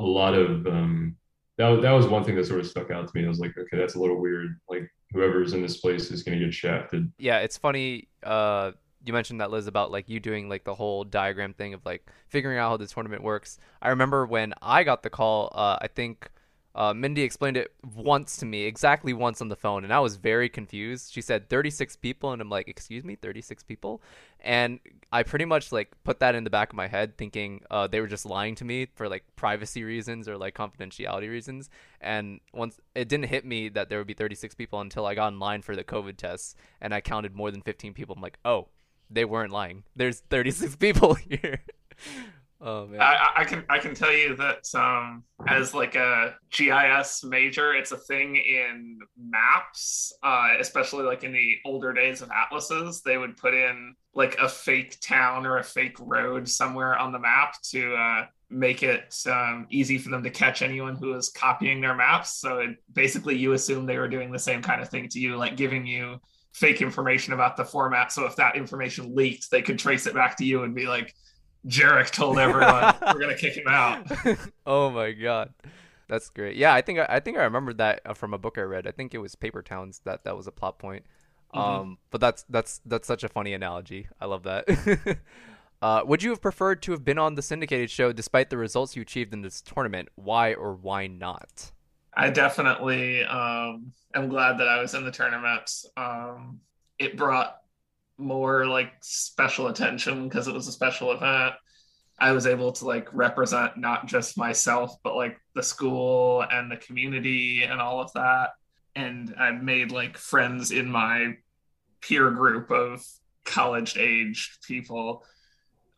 a lot of um, that that was one thing that sort of stuck out to me. I was like, okay, that's a little weird. Like whoever's in this place is going to get shafted. Yeah, it's funny. Uh, you mentioned that Liz about like you doing like the whole diagram thing of like figuring out how the tournament works. I remember when I got the call. Uh, I think uh, Mindy explained it once to me, exactly once on the phone, and I was very confused. She said 36 people, and I'm like, excuse me, 36 people? And I pretty much like put that in the back of my head, thinking uh, they were just lying to me for like privacy reasons or like confidentiality reasons. And once it didn't hit me that there would be 36 people until I got in line for the COVID tests, and I counted more than 15 people. I'm like, oh, they weren't lying. There's 36 people here. Oh man. I, I, can I can tell you that um, as like a GIS major, it's a thing in maps, uh, especially like in the older days of atlases. They would put in like a fake town or a fake road somewhere on the map to uh, make it um, easy for them to catch anyone who is copying their maps. So it, basically, you assume they were doing the same kind of thing to you, like giving you fake information about the format. So if that information leaked, they could trace it back to you and be like Jarek told everyone we're gonna kick him out. oh my god, that's great. Yeah, I think I, think I remember that uh, from a book I read. I think it was Paper Towns that that was a plot point. Mm-hmm. Um, but that's that's that's such a funny analogy. I love that. uh, would you have preferred to have been on the syndicated show despite the results you achieved in this tournament? Why or why not? I definitely um, am glad that I was in the tournament. Um, it brought more like special attention because it was a special event. I was able to like represent not just myself, but like the school and the community and all of that. And I made like friends in my peer group of college age people.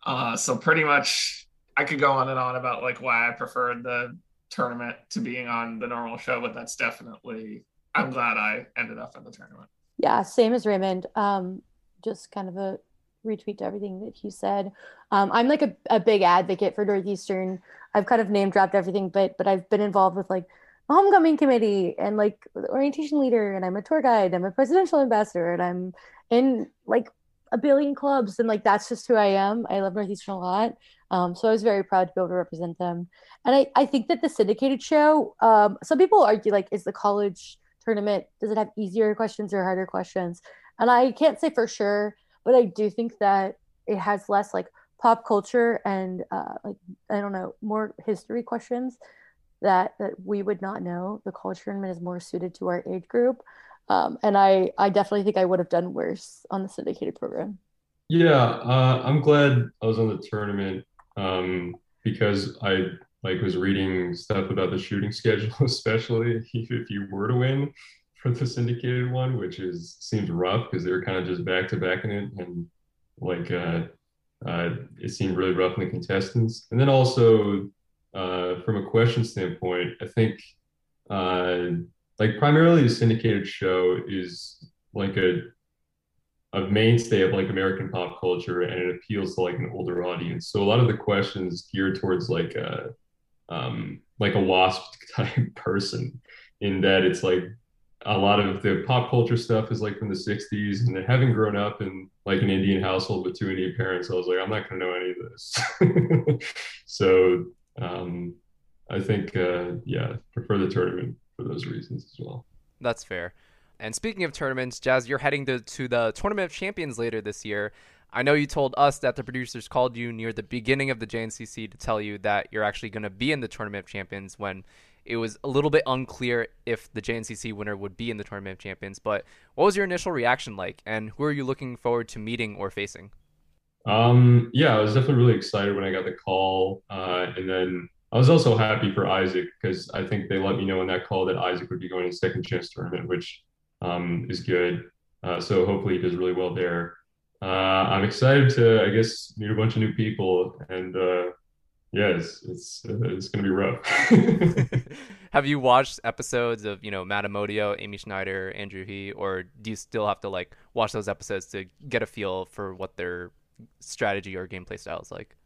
Uh, so pretty much I could go on and on about like why I preferred the tournament to being on the normal show, but that's definitely I'm glad I ended up in the tournament. Yeah, same as Raymond. Um, just kind of a retweet to everything that he said. Um, I'm like a, a big advocate for Northeastern. I've kind of name dropped everything, but but I've been involved with like the homecoming committee and like orientation leader, and I'm a tour guide. I'm a presidential ambassador, and I'm in like a billion clubs, and like that's just who I am. I love Northeastern a lot. Um, so I was very proud to be able to represent them. And I, I think that the syndicated show, um, some people argue like, is the college tournament, does it have easier questions or harder questions? And I can't say for sure, but I do think that it has less like pop culture and uh, like I don't know more history questions that that we would not know. The college tournament is more suited to our age group, um, and I I definitely think I would have done worse on the syndicated program. Yeah, uh, I'm glad I was on the tournament um, because I like was reading stuff about the shooting schedule, especially if you were to win for the syndicated one, which is seems rough because they were kind of just back to back in it, and like uh, uh, it seemed really rough in the contestants. And then also uh, from a question standpoint, I think uh, like primarily the syndicated show is like a a mainstay of like American pop culture, and it appeals to like an older audience. So a lot of the questions geared towards like a um, like a wasp type person, in that it's like a lot of the pop culture stuff is like from the 60s and having grown up in like an indian household with two indian parents i was like i'm not going to know any of this. So um, i think uh, yeah prefer the tournament for those reasons as well. That's fair and speaking of tournaments jazz you're heading to, to the tournament of champions later this year I know you told us that the producers called you near the beginning of the JNCC to tell you that you're actually going to be in the Tournament of Champions when it was a little bit unclear if the JNCC winner would be in the Tournament of Champions. But what was your initial reaction like, and who are you looking forward to meeting or facing? Um, yeah, I was definitely really excited when I got the call, uh, and then I was also happy for Isaac because I think they let me know in that call that Isaac would be going to second chance tournament, which um, is good. Uh, so hopefully he does really well there. Uh, I'm excited to, I guess, meet a bunch of new people and uh, yeah, it's it's, uh, it's gonna be rough. have you watched episodes of you know Matt Amodio, Amy Schneider, Andrew He, or do you still have to like watch those episodes to get a feel for what they're strategy or gameplay style is like?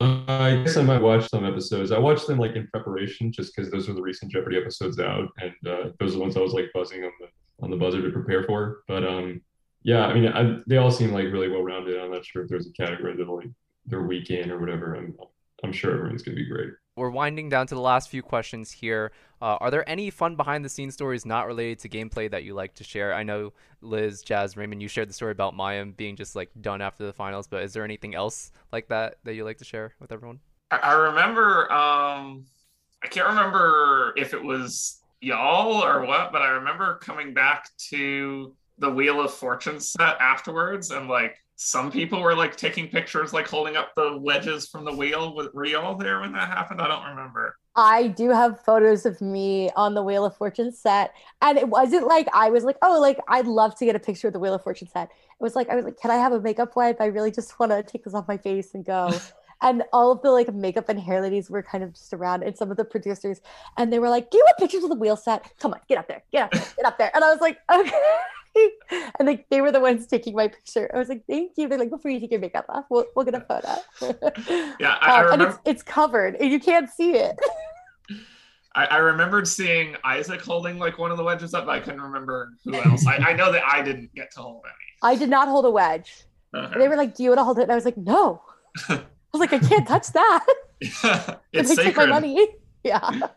Uh, I guess I might watch some episodes. I watched them like in preparation, just because those were the recent Jeopardy episodes out, and uh, those are the ones I was like buzzing on the on the buzzer to prepare for. But um, yeah, I mean, I, they all seem like really well rounded. I'm not sure if there's a category that like their weekend or whatever. I'm I'm sure everyone's gonna be great. We're winding down to the last few questions here. Uh, are there any fun behind the scenes stories not related to gameplay that you like to share? I know Liz, Jazz, Raymond, you shared the story about Mayim being just like done after the finals, but is there anything else like that that you like to share with everyone? I remember, um, I can't remember if it was y'all or what, but I remember coming back to the Wheel of Fortune set afterwards and like some people were like taking pictures, like holding up the wedges from the wheel with real there when that happened. I don't remember. I do have photos of me on the Wheel of Fortune set. And it wasn't like I was like, oh, like I'd love to get a picture of the Wheel of Fortune set. It was like, I was like, can I have a makeup wipe? I really just want to take this off my face and go. and all of the like makeup and hair ladies were kind of just around and some of the producers and they were like do you want pictures of the wheel set come on get up there get up there get up there and i was like okay and like they were the ones taking my picture. I was like, "Thank you." They're like, "Before you take your makeup off, we'll, we'll get a photo." yeah, I, I um, remember... and it's it's covered, and you can't see it. I, I, remembered seeing Isaac holding like one of the wedges up, but I couldn't remember who else. I, I know that I didn't get to hold any. I did not hold a wedge. Uh-huh. They were like, "Do you want to hold it?" And I was like, "No." I was like, "I can't touch that." Yeah, it's sacred. Take my money. Yeah,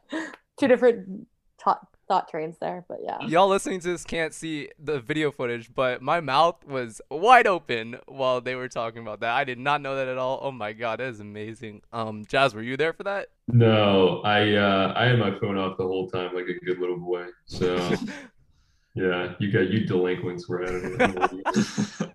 two different top thought trains there, but yeah. Y'all listening to this can't see the video footage, but my mouth was wide open while they were talking about that. I did not know that at all. Oh my god, that is amazing. Um, Jazz, were you there for that? No, I uh, I had my phone off the whole time, like a good little boy. So yeah, you got you delinquents were out of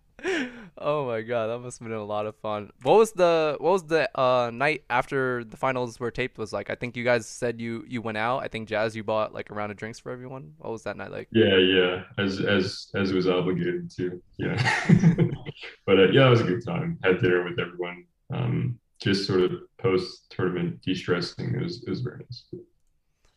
oh my god, that must have been a lot of fun. What was the what was the uh, night after the finals were taped was like? I think you guys said you you went out. I think Jazz you bought like a round of drinks for everyone. What was that night like? Yeah, yeah, as as as was obligated to. Yeah, but uh, yeah, it was a good time. Had dinner with everyone. Um, just sort of post tournament de stressing. It was it was very nice.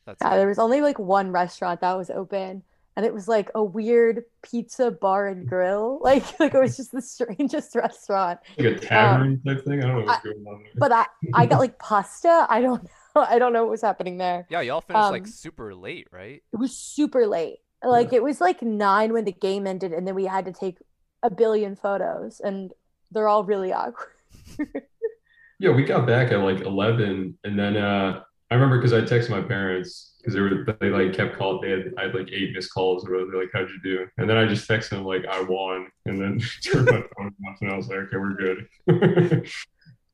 That's yeah, there was only like one restaurant that was open and it was like a weird pizza bar and grill. Like like it was just the strangest restaurant. Like a tavern um, type thing. I don't know what's I, going on there. But I I got like pasta. I don't know. I don't know what was happening there. Yeah, y'all finished um, like super late, right? It was super late. Like yeah. it was like nine when the game ended, and then we had to take a billion photos, and they're all really awkward. yeah, we got back at like eleven, and then uh I remember because I texted my parents because they were they like kept calling. They had I had like eight missed calls. Or they're like, "How'd you do?" And then I just texted them like, "I won," and then turned my phone off, and I was like, "Okay, we're good."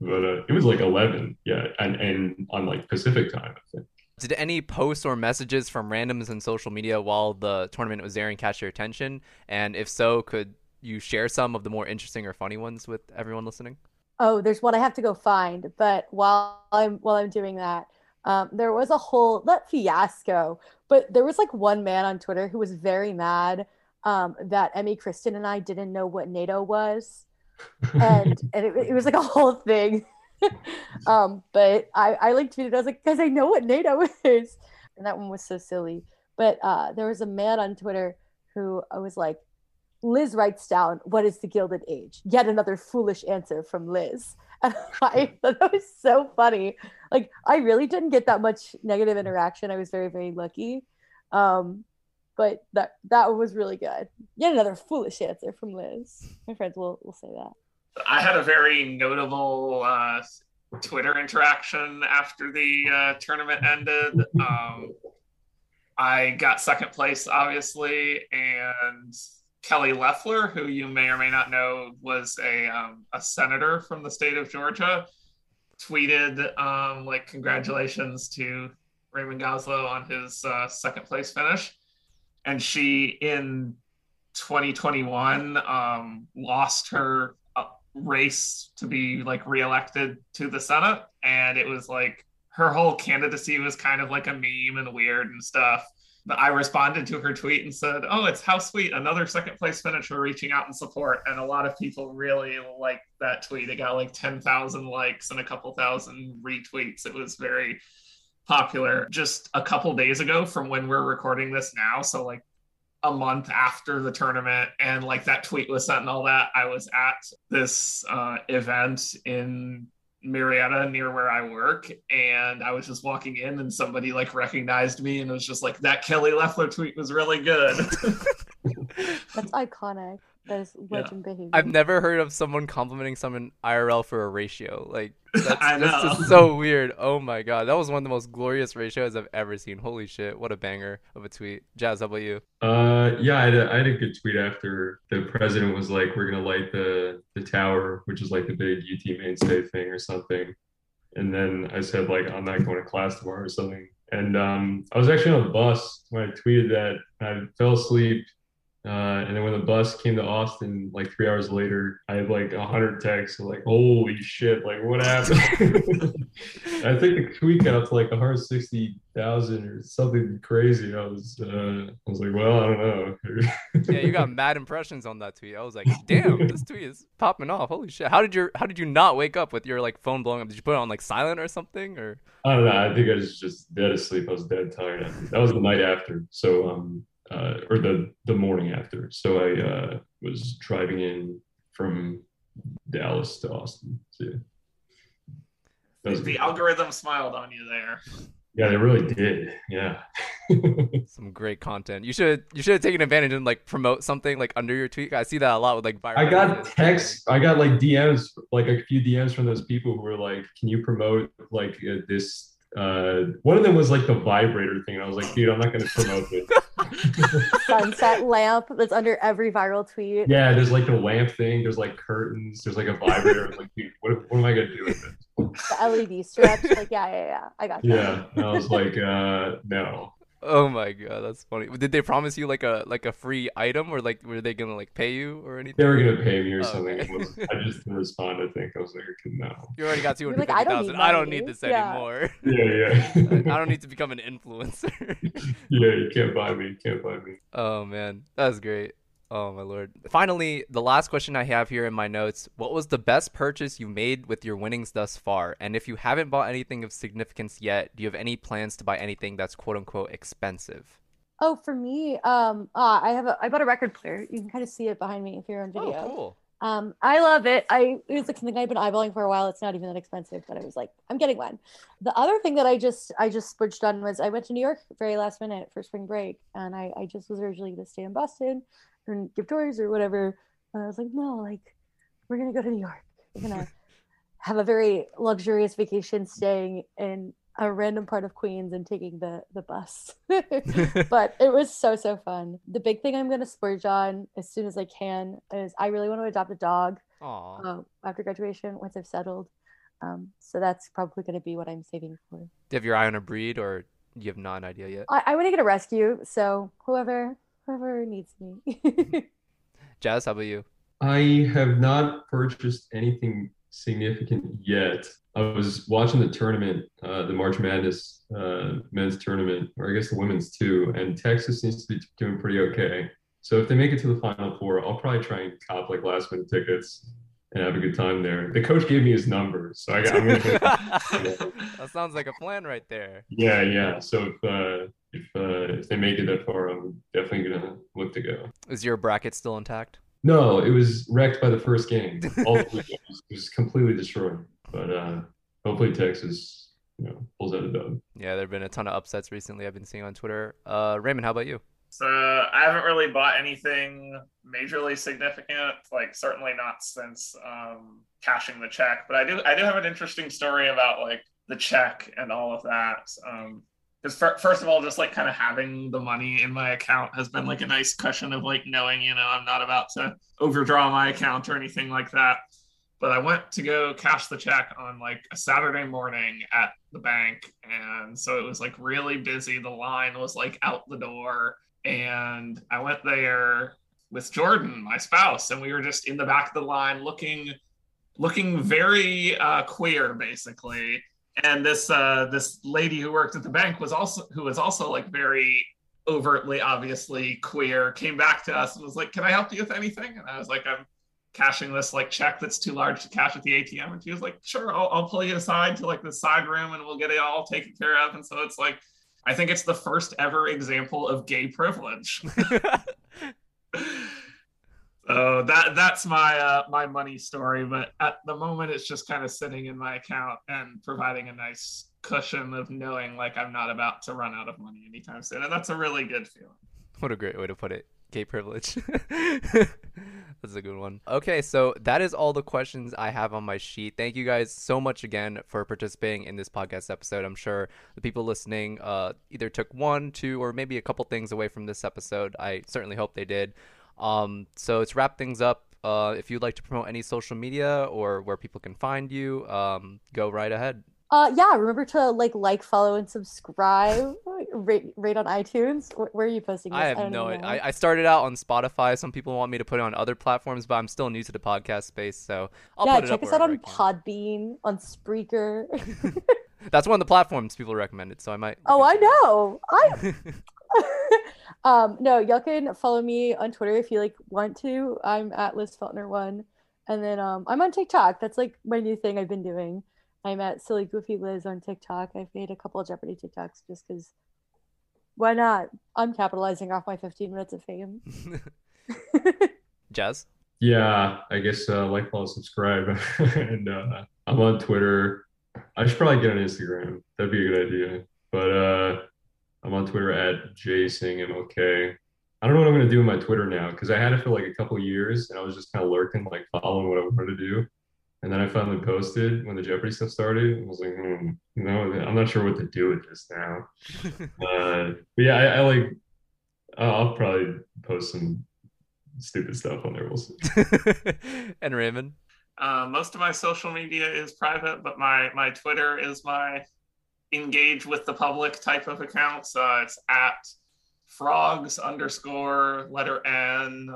but uh, it was like eleven, yeah, and and on like Pacific time, I think. Did any posts or messages from randoms in social media while the tournament was airing catch your attention? And if so, could you share some of the more interesting or funny ones with everyone listening? Oh, there's one I have to go find. But while I'm while I'm doing that, um, there was a whole not fiasco, but there was like one man on Twitter who was very mad um, that Emmy Kristen and I didn't know what NATO was, and and it, it was like a whole thing. um, but I I like tweeted I was like, guys, I know what NATO is, and that one was so silly. But uh, there was a man on Twitter who I was like, Liz writes down, "What is the Gilded Age?" Yet another foolish answer from Liz. And I thought that was so funny. Like I really didn't get that much negative interaction. I was very, very lucky. Um, but that that was really good. Yet another foolish answer from Liz. My friends will will say that. I had a very notable uh, Twitter interaction after the uh, tournament ended. Um, I got second place, obviously, and Kelly Loeffler, who you may or may not know was a um, a senator from the state of Georgia, tweeted um, like congratulations to Raymond Goslow on his uh, second place finish, and she in 2021 um, lost her uh, race to be like reelected to the Senate, and it was like her whole candidacy was kind of like a meme and weird and stuff I responded to her tweet and said, "Oh, it's how sweet! Another second place finisher reaching out in support." And a lot of people really liked that tweet. It got like ten thousand likes and a couple thousand retweets. It was very popular. Just a couple days ago from when we're recording this now, so like a month after the tournament and like that tweet was sent and all that, I was at this uh, event in Marietta near where I work, and I was just walking in, and somebody like recognized me, and it was just like that Kelly Loeffler tweet was really good. That's iconic. That is legend yeah. behavior. I've never heard of someone complimenting someone IRL for a ratio. Like that's, I know. that's just so weird. Oh my god, that was one of the most glorious ratios I've ever seen. Holy shit, what a banger of a tweet. Jazz, how about you? Uh, yeah, I had, a, I had a good tweet after the president was like, "We're gonna light the the tower," which is like the big UT mainstay thing or something. And then I said like, "I'm not going to class tomorrow" or something. And um, I was actually on a bus when I tweeted that. I fell asleep uh, and then when the bus came to Austin, like three hours later, I had like a hundred texts, like "Holy shit! Like what happened?" I think the tweet got up to like 160,000 or something crazy. I was, uh, I was like, "Well, I don't know." yeah, you got mad impressions on that tweet. I was like, "Damn, this tweet is popping off! Holy shit! How did your How did you not wake up with your like phone blowing up? Did you put it on like silent or something? Or I don't know. I think I was just dead asleep. I was dead tired. That was the night after. So um, uh, or the the morning after. So I uh, was driving in from Dallas to Austin. So yeah. the algorithm smiled on you there. Yeah, they really did. Yeah. Some great content. You should you should have taken advantage and like promote something like under your tweet. I see that a lot with like viral. I got texts. I got like DMs, like a few DMs from those people who were like, "Can you promote like uh, this uh, one of them was like the vibrator thing. And I was like, dude, I'm not going to promote it. Sunset lamp that's under every viral tweet. Yeah, there's like the lamp thing. There's like curtains. There's like a vibrator. I'm like, dude, what, what am I going to do with this? The LED strips. Like, yeah, yeah, yeah. I got you. Yeah. And I was like, uh, no. Oh my god, that's funny. Did they promise you like a like a free item, or like were they gonna like pay you or anything? They were gonna pay me or oh, something. Okay. I just didn't respond. I think I was like, no. You already got two hundred fifty thousand. Like, I, don't need this yeah. anymore. Yeah, yeah. I don't need to become an influencer. yeah, you can't buy me. You can't buy me. Oh man, that's great. Oh my lord. Finally, the last question I have here in my notes. What was the best purchase you made with your winnings thus far? And if you haven't bought anything of significance yet, do you have any plans to buy anything that's quote unquote expensive? Oh, for me, um, uh, I have a I bought a record player. You can kind of see it behind me if you're on video. Oh, cool. Um, I love it. I it was like something I've been eyeballing for a while. It's not even that expensive, but I was like, I'm getting one. The other thing that I just I just splurged on was I went to New York very last minute for spring break, and I I just was originally going to stay in Boston, and give tours or whatever. And I was like, no, like we're gonna go to New York. We're gonna have a very luxurious vacation staying in a random part of Queens and taking the the bus. but it was so so fun. The big thing I'm gonna splurge on as soon as I can is I really want to adopt a dog uh, after graduation once I've settled. Um, so that's probably gonna be what I'm saving for. Do you have your eye on a breed, or you have not an idea yet? I, I want to get a rescue. So whoever whoever needs me. Jazz, how about you? I have not purchased anything significant yet. I was watching the tournament, uh, the March Madness uh, men's tournament, or I guess the women's too, and Texas seems to be doing pretty okay. So if they make it to the Final Four, I'll probably try and cop like last minute tickets and have a good time there. The coach gave me his number, so I got. I'm gonna that sounds like a plan right there. Yeah, yeah. So if uh, if uh, if they make it that far, I'm definitely gonna look to go. Is your bracket still intact? No, it was wrecked by the first game. All it was, it was completely destroyed. But uh, hopefully Texas, you know, pulls out a dub. Yeah, there've been a ton of upsets recently. I've been seeing on Twitter. Uh, Raymond, how about you? So I haven't really bought anything majorly significant, like certainly not since um, cashing the check. But I do I do have an interesting story about like the check and all of that. Um, because first of all just like kind of having the money in my account has been like a nice cushion of like knowing you know i'm not about to overdraw my account or anything like that but i went to go cash the check on like a saturday morning at the bank and so it was like really busy the line was like out the door and i went there with jordan my spouse and we were just in the back of the line looking looking very uh, queer basically. And this uh, this lady who worked at the bank was also who was also like very overtly obviously queer came back to us and was like can i help you with anything? And i was like i'm cashing this like check that's too large to cash at the atm and she was like sure i'll, I'll pull you aside to like the side room and we'll get it all taken care of. And so it's like I think it's the first ever example of gay privilege. so that that's my uh, my money story, but at the moment it's just kind of sitting in my account and providing a nice cushion of knowing like I'm not about to run out of money anytime soon, and that's a really good feeling. What a great way to put it. Gay privilege. That's a good one. Okay, so that is all the questions I have on my sheet. Thank you guys so much again for participating in this podcast episode. I'm sure the people listening uh, either took one, two, or maybe a couple things away from this episode. I certainly hope they did. Um, so let's wrap things up. Uh, if you'd like to promote any social media or where people can find you, um, go right ahead. Uh, yeah, remember to like, like, follow, and subscribe. Rate, rate on iTunes. Where, are you posting? This? I have I no. I, I started out on Spotify. Some people want me to put it on other platforms, but I'm still new to the podcast space, so I'll yeah. check us out on Podbean, on Spreaker. That's one of the platforms people recommended, so I might. Oh, I know. I. um, no, y'all can follow me on Twitter if you like want to. I'm at Liz Feltner one, and then um, I'm on TikTok. That's like my new thing I've been doing. I'm at Silly Goofy Liz on TikTok. I've made a couple of Jeopardy TikToks just because why not? I'm capitalizing off my 15 minutes of fame. Jazz? Yeah, I guess uh, like, follow, subscribe. and uh, I'm on Twitter. I should probably get on Instagram. That'd be a good idea. But uh, I'm on Twitter at jsingmok. I don't know what I'm going to do with my Twitter now because I had it for like a couple years and I was just kind of lurking, like following what I wanted to do. And then I finally posted when the Jeopardy stuff started. I was like, hmm, no, I'm not sure what to do with this now. uh, but yeah, I, I like, I'll probably post some stupid stuff on there. We'll see. and Raymond? Uh, most of my social media is private, but my, my Twitter is my engage with the public type of account. So it's at frogs underscore letter N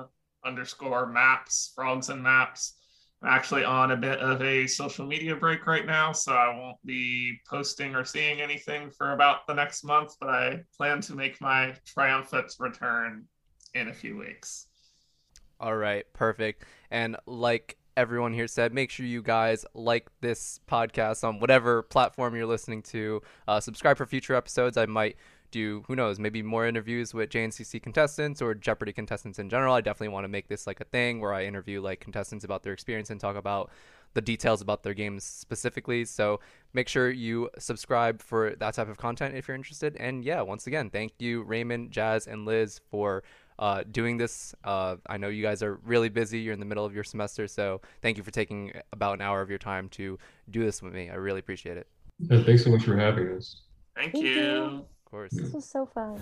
underscore maps, frogs and maps. I'm actually on a bit of a social media break right now, so I won't be posting or seeing anything for about the next month, but I plan to make my triumphant return in a few weeks. All right, perfect. And like everyone here said, make sure you guys like this podcast on whatever platform you're listening to. Uh, subscribe for future episodes. I might do who knows maybe more interviews with JNCC contestants or Jeopardy contestants in general. I definitely want to make this like a thing where I interview like contestants about their experience and talk about the details about their games specifically. So make sure you subscribe for that type of content if you're interested. And yeah, once again, thank you Raymond, Jazz, and Liz for uh, doing this. Uh, I know you guys are really busy. You're in the middle of your semester, so thank you for taking about an hour of your time to do this with me. I really appreciate it. Yeah, thanks so much for having us. Thank, thank you. you course. This was so fun.